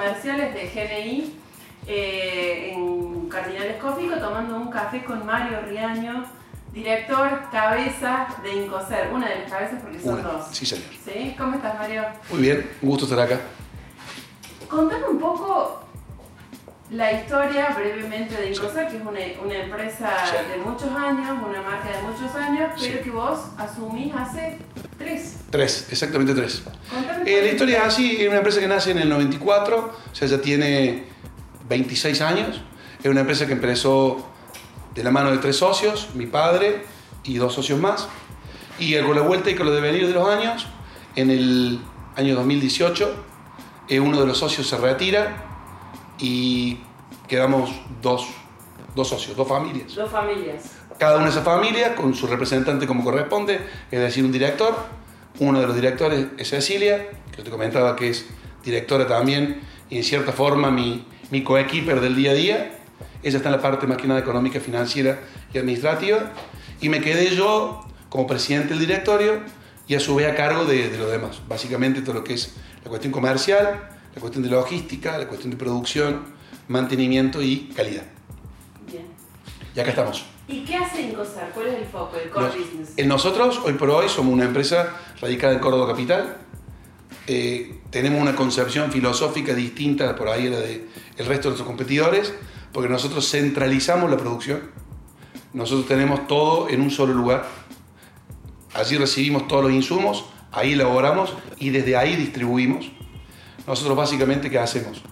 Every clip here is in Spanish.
comerciales de GNI eh, en Cardinal Escófico tomando un café con Mario Riaño, director cabeza de Incoser, una de las cabezas porque son dos. Sí, señor. ¿Sí? ¿Cómo estás, Mario? Muy bien, un gusto estar acá. Contame un poco la historia brevemente de Incoser, que es una, una empresa de muchos años, una marca de muchos años, pero que vos asumís hace tres. Tres, exactamente tres. Eh, la historia es así, es una empresa que nace en el 94, o sea, ya tiene 26 años. Es una empresa que empezó de la mano de tres socios, mi padre y dos socios más. Y con la vuelta y con lo devenir de los años, en el año 2018, eh, uno de los socios se retira y quedamos dos, dos socios, dos familias. Dos familias. Cada una de esas familias con su representante como corresponde, es decir, un director. Uno de los directores es Cecilia, que te comentaba que es directora también y en cierta forma mi, mi coequiper del día a día. Ella está en la parte más que nada económica, financiera y administrativa. Y me quedé yo como presidente del directorio y a su vez a cargo de, de lo demás. Básicamente todo lo que es la cuestión comercial, la cuestión de logística, la cuestión de producción, mantenimiento y calidad. Bien. Y acá estamos. ¿Y qué hace Incosar? ¿Cuál es el foco, el core business? En nosotros, hoy por hoy, somos una empresa radicada en Córdoba Capital. Eh, tenemos una concepción filosófica distinta por ahí a la del resto de nuestros competidores, porque nosotros centralizamos la producción. Nosotros tenemos todo en un solo lugar. Allí recibimos todos los insumos, ahí elaboramos y desde ahí distribuimos. Nosotros básicamente, ¿qué hacemos?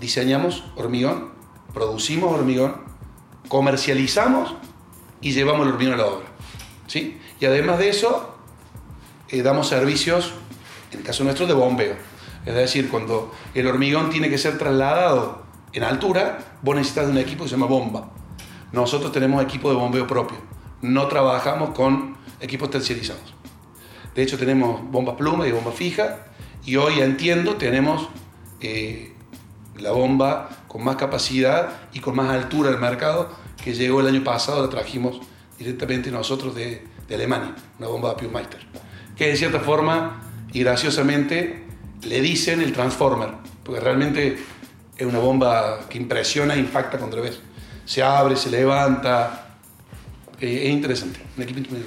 Diseñamos hormigón, producimos hormigón, comercializamos y llevamos el hormigón a la obra. ¿sí? Y además de eso, eh, damos servicios, en el caso nuestro, de bombeo. Es decir, cuando el hormigón tiene que ser trasladado en altura, vos necesitas de un equipo que se llama bomba. Nosotros tenemos equipo de bombeo propio. No trabajamos con equipos terciarizados. De hecho, tenemos bomba pluma y bomba fija y hoy entiendo, tenemos eh, la bomba con más capacidad y con más altura del mercado que llegó el año pasado, la trajimos directamente nosotros de, Alemania, una bomba de Meister, que de cierta forma y graciosamente le dicen el Transformer, porque realmente es una bomba que impresiona e impacta la ves. Se abre, se levanta, eh, es interesante, un equipo muy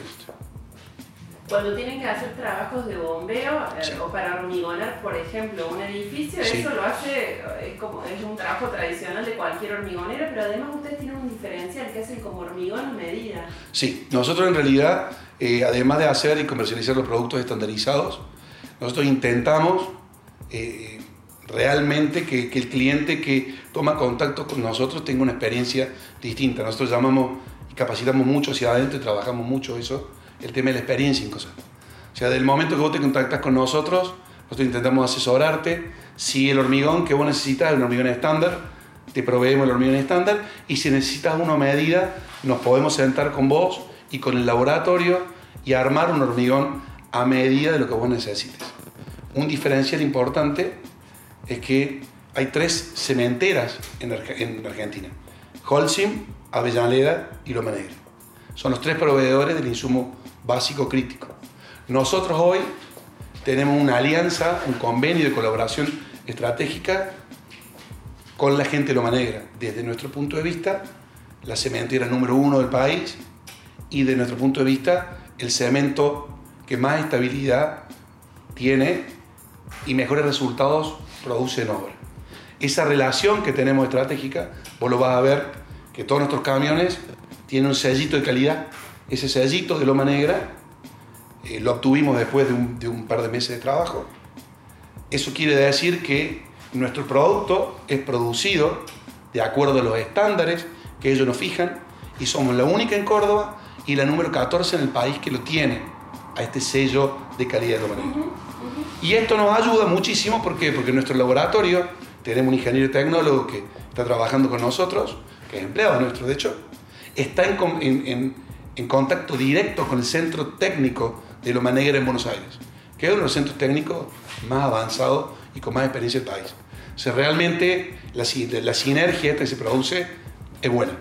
cuando tienen que hacer trabajos de bombeo eh, o para hormigonar, por ejemplo, un edificio, eso lo hace, es, como, es un trabajo tradicional de cualquier hormigonero, pero además ustedes tienen un diferencial que hacen como hormigón medida. Sí, nosotros en realidad, eh, además de hacer y comercializar los productos estandarizados, nosotros intentamos eh, realmente que, que, el cliente que toma contacto con nosotros tenga una experiencia distinta. Nosotros llamamos y capacitamos mucho hacia adentro y trabajamos mucho eso el tema de la experiencia en cosas. O sea, del momento que vos te contactas con nosotros, nosotros intentamos asesorarte. Si el hormigón que vos necesitas es un hormigón estándar, te proveemos el hormigón estándar. Y si necesitas una medida, nos podemos sentar con vos y con el laboratorio y armar un hormigón a medida de lo que vos necesites. Un diferencial importante es que hay tres cementeras en, Argentina. Holcim, Avellaneda y Loma Negra. Son los tres proveedores del insumo básico crítico. Nosotros hoy tenemos una alianza, un convenio de colaboración estratégica con la gente de Loma Negra. Desde nuestro punto de vista, la cementera número uno del país y desde nuestro punto de vista, el cemento que más estabilidad tiene y mejores resultados produce en obra. Esa relación que tenemos estratégica, vos lo vas a ver que todos nuestros camiones tienen un sellito de calidad ese sellito de loma negra eh, lo obtuvimos después de un, par de meses de trabajo. Eso quiere decir que nuestro producto es producido de acuerdo a los estándares que ellos nos fijan y somos la única en Córdoba y la número 14 en el país que lo tiene a este sello de calidad de loma negra. Y esto nos ayuda muchísimo porque porque en nuestro laboratorio tenemos un ingeniero tecnólogo que está trabajando con nosotros, que es empleado nuestro de hecho, está en en contacto directo con el centro técnico de Loma Negra en Buenos Aires, que es uno de los centros técnicos más avanzados y con más experiencia del país. O sea, realmente la, la sinergia que se produce es buena.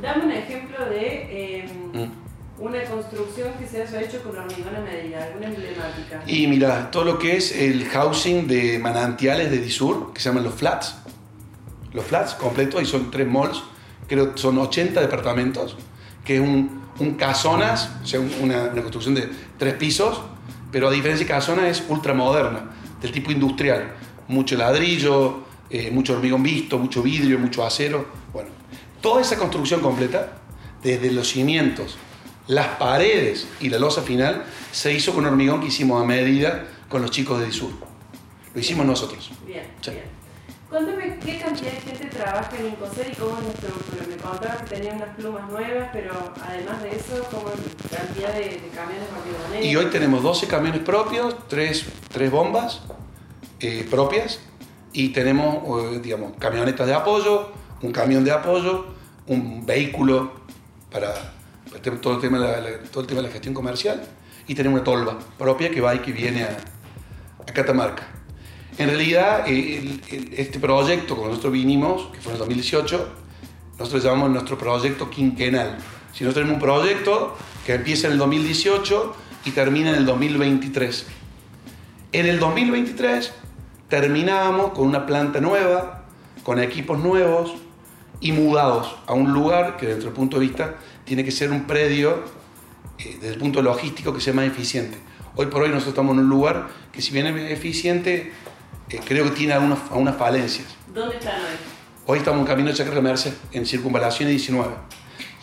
Dame un ejemplo de em, mm. Una construcción que se haya hecho con hormigón a medida, alguna emblemática. Y mira, todo lo que es el housing de manantiales de Disur, que se llaman los flats. Los flats completos, y son tres malls, creo que son 80 departamentos, que es un, un casonas, o sea, una, una construcción de tres pisos, pero a diferencia de casona es ultramoderna, del tipo industrial. Mucho ladrillo, eh, mucho hormigón visto, mucho vidrio, mucho acero. Bueno, toda esa construcción completa, desde los cimientos, las paredes y la losa final, se hizo con hormigón que hicimos a medida con los chicos de Disur. Lo hicimos nosotros. Bien, bien. Cuéntame qué cantidad de gente trabaja en Incoser y cómo es la estructura. Me contabas que tenía unas plumas nuevas, pero además de eso, ¿cómo es la cantidad de, de camiones hormigoneros? Y hoy tenemos 12 camiones propios, 3, tres bombas eh, propias y tenemos, eh, digamos, camionetas de apoyo, un camión de apoyo, un vehículo para, todo, el tema de la, todo el tema de la gestión comercial y tenemos una tolva propia que va y que viene a Catamarca. En realidad, el- el- este proyecto, cuando nosotros vinimos, que fue en el 2018, nosotros llamamos nuestro proyecto quinquenal. Si nosotros tenemos un proyecto que empieza en el 2018 y termina en el 2023. En el 2023 terminábamos con una planta nueva, con equipos nuevos y mudados a un lugar que desde el punto de vista tiene que ser un predio eh, desde el punto logístico que sea más eficiente. Hoy por hoy nosotros estamos en un lugar que si bien es eficiente, eh, creo que tiene algunas, algunas falencias. ¿Dónde están hoy? Hoy estamos en camino de Chacra Merced, en Circunvalación 19.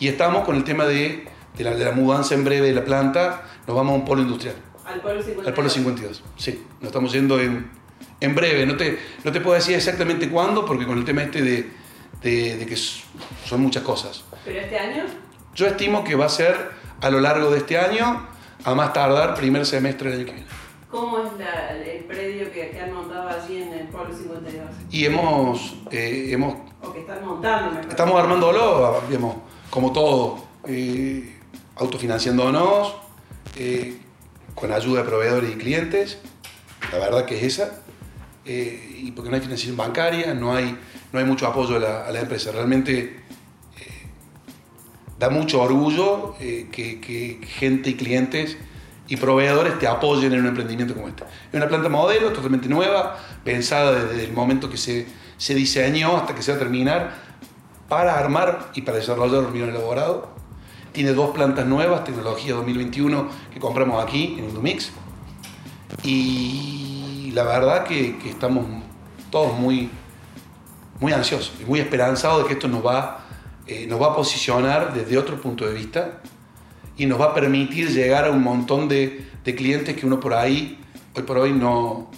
Y estamos con el tema de, de la, de la mudanza en breve de la planta, nos vamos a un polo industrial. Al Polo 52. Al Polo 52, sí. Nos estamos yendo en, en breve. No te, no te puedo decir exactamente cuándo, porque con el tema este de, de- de que son muchas cosas. ¿Pero este año? Yo estimo que va a ser a lo largo de este año, a más tardar primer semestre del año que viene. ¿Cómo es la- el predio que, que han montado allí en el Polo 52? Y hemos, eh, hemos O que están montando, mejor. Estamos armándolo, digamos, como todo, eh, autofinanciándonos, eh, con ayuda de proveedores y clientes, la verdad que es esa, eh, y porque no hay financiación bancaria, no hay, no hay mucho apoyo a la, a la empresa. Realmente eh, da mucho orgullo eh, que, que gente y clientes y proveedores te apoyen en un emprendimiento como este. Es una planta modelo totalmente nueva, pensada desde el momento que se, se diseñó hasta que se va a terminar para armar y para desarrollar hormigón elaborado. Tiene dos plantas nuevas, tecnología 2021, que compramos aquí en Indumix. Y la verdad que, estamos todos muy, muy ansiosos y muy esperanzados de que esto nos va, eh, nos va a posicionar desde otro punto de vista y nos va a permitir llegar a un montón de, de clientes que uno por ahí, hoy por hoy, no,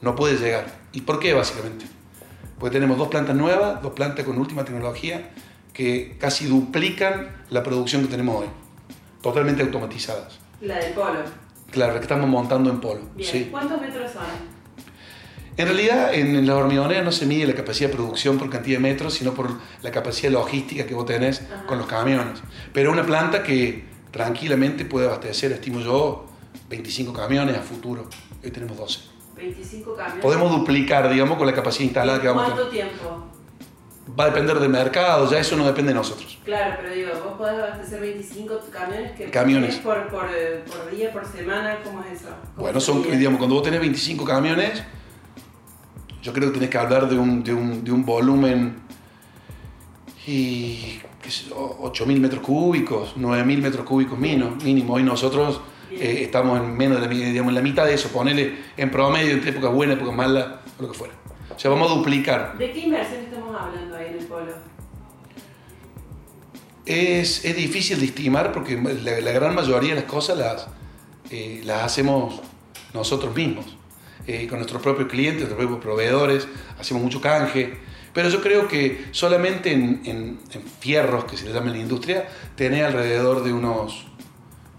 no puede llegar. ¿Y por qué básicamente? Porque tenemos dos plantas nuevas, dos plantas con última tecnología que casi duplican la producción que tenemos hoy, totalmente automatizadas. La del Polo. Claro, que estamos montando en polo. Bien. Sí. ¿Cuántos metros son? En realidad, en las hormigoneras no se mide la capacidad de producción por cantidad de metros, sino por la capacidad logística que vos tenés Ajá. con los camiones. Pero una planta que tranquilamente puede abastecer, estimo yo, 25 camiones a futuro. Hoy tenemos 12. 25 camiones. Podemos duplicar, digamos, con la capacidad instalada que vamos a ¿Cuánto tener. tiempo? Va a depender del mercado, ya eso no depende de nosotros. Claro, pero digo, vos podés abastecer 25 camiones que Camiones. tenés por, por, eh, por día, por semana, ¿cómo es eso? ¿Cómo Bueno, son, digamos, cuando vos tenés 25 camiones, yo creo que tenés que hablar de un, de un, de un volumen y qué sé yo, 8.000 metros cúbicos, 9.000 metros cúbicos mínimo. mínimo. Hoy nosotros eh, estamos en menos de la, digamos, en la mitad de eso, ponele en promedio entre épocas buenas, épocas malas, o lo que fuera. O sea, vamos a duplicar. ¿De qué inversión estamos hablando ahí en el Polo? Es, es difícil de estimar porque la, la gran mayoría de las cosas las, eh, las hacemos nosotros mismos, eh, con nuestros propios clientes, nuestros propios proveedores, hacemos mucho canje. Pero yo creo que solamente en, en- en fierros, que se le llama en la industria, tenés alrededor de unos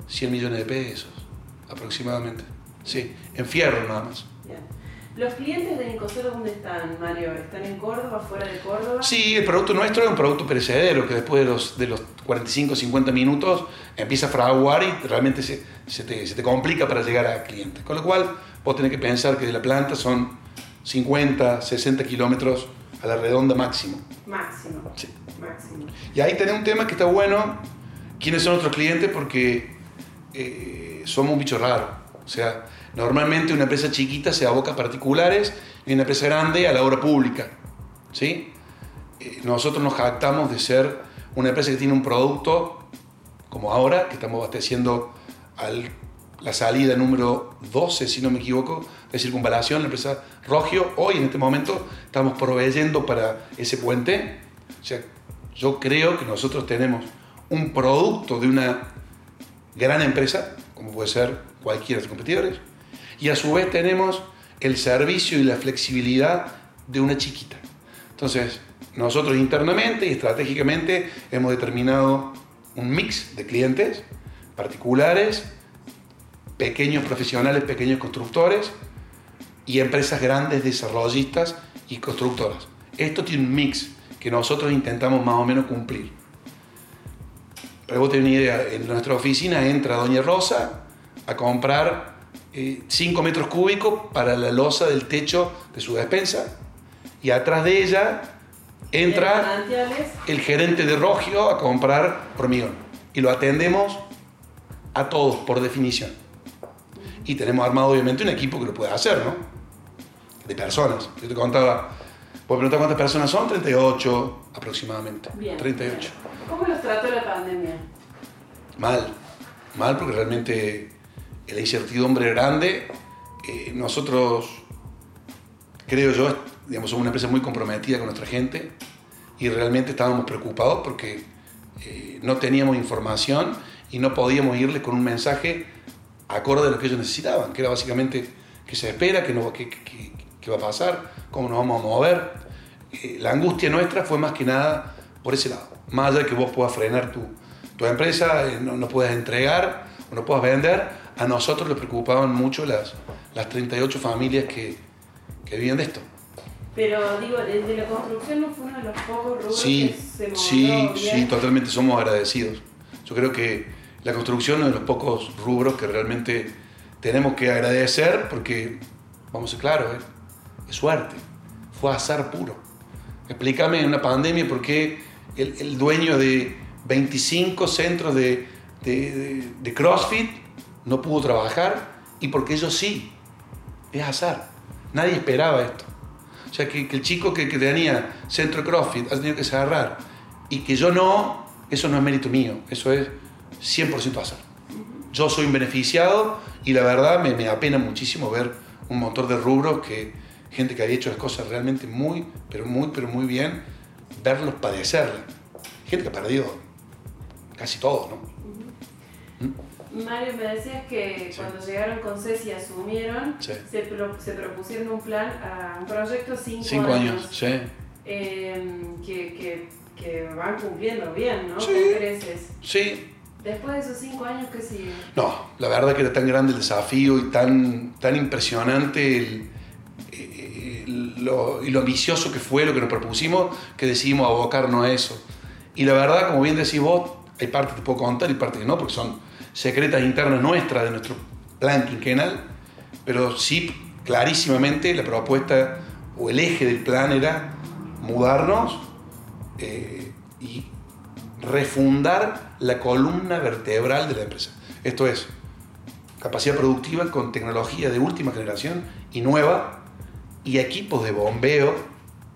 100 millones de pesos aproximadamente. Sí, en fierro nada más. Bien. ¿Los clientes de Nicosero dónde están, Mario? ¿Están en Córdoba, fuera de Córdoba? Sí, el producto nuestro es un producto perecedero que después de los, de los 45 50 minutos empieza a fraguar y realmente se, se te, se te complica para llegar al cliente. Con lo cual, vos tenés que pensar que de la planta son 50, 60 kilómetros a la redonda máximo. Máximo. Sí. Máximo. Y ahí tenés un tema que está bueno. ¿Quiénes son nuestros clientes? Porque eh, somos un bicho raro. O sea, normalmente una empresa chiquita se aboca a particulares y una empresa grande a la obra pública. ¿sí? Eh, nosotros nos jactamos de ser una empresa que tiene un producto, como ahora, que estamos abasteciendo a la salida número 12, si no me equivoco, de circunvalación, la empresa Rogio. Hoy, en este momento, estamos proveyendo para ese puente. O sea, yo creo que nosotros tenemos un producto de una gran empresa, como puede ser cualquiera de los competidores, y a su vez tenemos el servicio y la flexibilidad de una chiquita. Entonces, nosotros internamente y estratégicamente hemos determinado un mix de clientes particulares, pequeños profesionales, pequeños constructores y empresas grandes desarrollistas y constructoras. Esto tiene un mix que nosotros intentamos más o menos cumplir. Para vos tenés una idea, en nuestra oficina entra Doña Rosa a comprar 5 eh, metros cúbicos para la losa del techo de su despensa y atrás de ella entra el gerente de Rogio a comprar hormigón. Y lo atendemos a todos, por definición. Y tenemos armado obviamente un equipo que lo puede hacer, ¿no? De personas. Yo te contaba, ¿puedo preguntar cuántas personas son? 38 aproximadamente. Bien. 38. ¿Cómo los trató la pandemia? Mal, mal porque realmente la incertidumbre grande. Eh, nosotros, creo yo, digamos, somos una empresa muy comprometida con nuestra gente y realmente estábamos preocupados porque eh, no teníamos información y no podíamos irles con un mensaje acorde a lo que ellos necesitaban, que era básicamente qué se espera, qué, no, qué, va a pasar, cómo nos vamos a mover. Eh, la angustia nuestra fue más que nada por ese lado. Más allá de que vos puedas frenar tu, tu empresa, eh, no, no puedas entregar o no puedas vender, a nosotros les preocupaban mucho las, las 38 familias que, que vivían de esto. Pero digo, desde la construcción no fue uno de los pocos rubros sí, que se movió Sí, bien. sí, totalmente somos agradecidos. Yo creo que la construcción es uno de los pocos rubros que realmente tenemos que agradecer porque, vamos a ser claros, ¿eh? es suerte, fue azar puro. Explícame en una pandemia por qué el, dueño de 25 centros de, de, CrossFit no pudo trabajar y porque ellos sí. Es azar. Nadie esperaba esto. O sea, que, el chico que, que, tenía centro CrossFit ha tenido que se agarrar y que yo no, eso no es mérito mío, eso es 100% azar. Yo soy un beneficiado y la verdad me, me apena muchísimo ver un montón de rubros que gente que había hecho las cosas realmente muy, pero muy, pero muy bien, verlos padecerla. Gente que ha perdido casi todo, ¿no? ¿Mm? Mario, me decías que sí. cuando llegaron con Ceci y asumieron, sí. se, pro, se, propusieron un plan, a un proyecto cinco, cinco años, años sí. eh, que, que, que, van cumpliendo bien, ¿no? Sí. Con creces. Sí. Después de esos cinco años, ¿qué sigue? No, la verdad que era tan grande el desafío y tan, tan impresionante el, lo, y lo ambicioso que fue lo que nos propusimos que decidimos abocarnos a eso. Y la verdad, como bien decís vos, hay partes que te puedo contar y partes que no, porque son secretas internas nuestras de nuestro plan quinquenal, pero sí, clarísimamente, la propuesta o el eje del plan era mudarnos eh, y refundar la columna vertebral de la empresa. Esto es, capacidad productiva con tecnología de última generación y nueva y equipos de bombeo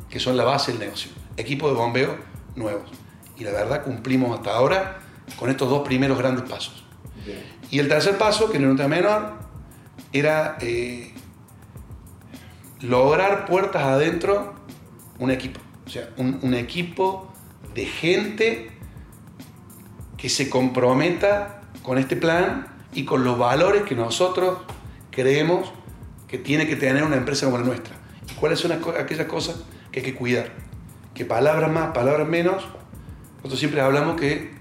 que son la base del negocio. Equipos de bombeo nuevos. Y la verdad cumplimos hasta ahora con estos dos primeros grandes pasos. Bien. Y el tercer paso, que no era menor, era eh, lograr puertas adentro un equipo. O sea, un, un, equipo de gente que se comprometa con este plan y con los valores que nosotros creemos que tiene que tener una empresa como la nuestra. ¿Y cuáles son aquellas cosas que hay que cuidar? Que palabras más, palabras menos. Nosotros siempre hablamos que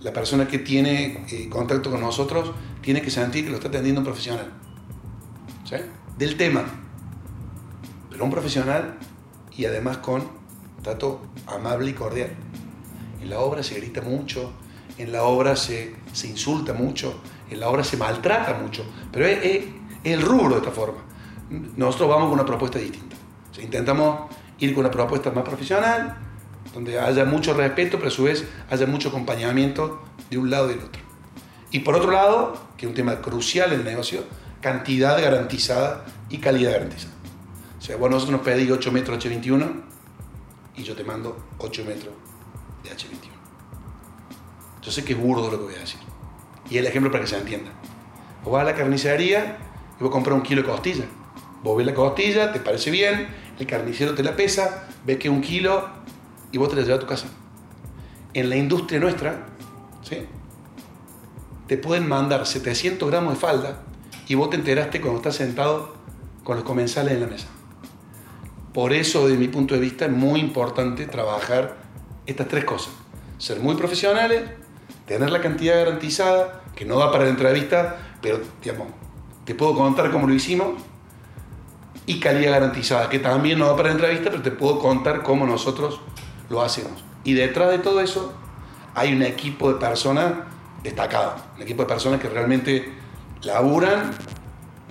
la persona que tiene eh, contacto con nosotros tiene que sentir que lo está atendiendo un profesional. ¿Sí? Del tema. Pero un profesional y además con trato amable y cordial. En la obra se grita mucho, en la obra se, se insulta mucho, en la obra se maltrata mucho, pero es, es, es, el rubro de esta forma. Nosotros vamos con una propuesta distinta. O sea, intentamos ir con una propuesta más profesional, donde haya mucho respeto, pero a su vez haya mucho acompañamiento de un lado y del otro. Y por otro lado, que es un tema crucial en el negocio, cantidad garantizada y calidad garantizada. O sea, vos nosotros nos pedís 8 metros H21 y yo te mando 8 metros de H21. Yo sé que es burdo lo que voy a decir. Y el ejemplo para que se entienda. Vos vas a la carnicería y vos compras un kilo de costilla. Vos ves la costilla, te parece bien, el carnicero te la pesa, ves que es un kilo y vos te la llevas a tu casa. En la industria nuestra, ¿sí? te pueden mandar 700 gramos de falda y vos te enteraste cuando estás sentado con los comensales en la mesa. Por eso, desde mi punto de vista, es muy importante trabajar estas tres cosas. Ser muy profesionales, tener la cantidad garantizada, que no da para la entrevista, pero digamos, te puedo contar cómo lo hicimos, y calidad garantizada, que también no da para la entrevista, pero te puedo contar cómo nosotros lo hacemos. Y detrás de todo eso hay un equipo de personas destacado, un equipo de personas que realmente laburan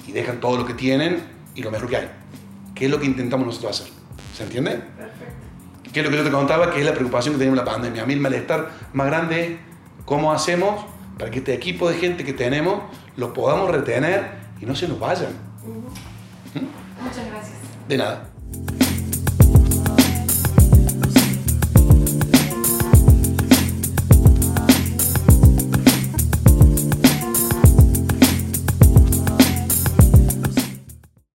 y dejan todo lo que tienen y lo mejor que hay. ¿Qué es lo que intentamos nosotros hacer? ¿Se entiende? Perfecto. ¿Qué es lo que yo te contaba? Que es la preocupación que tenemos en la pandemia. A mí el malestar más grande es cómo hacemos para que este equipo de gente que tenemos lo podamos retener y no se nos vayan. Muchas gracias. De nada.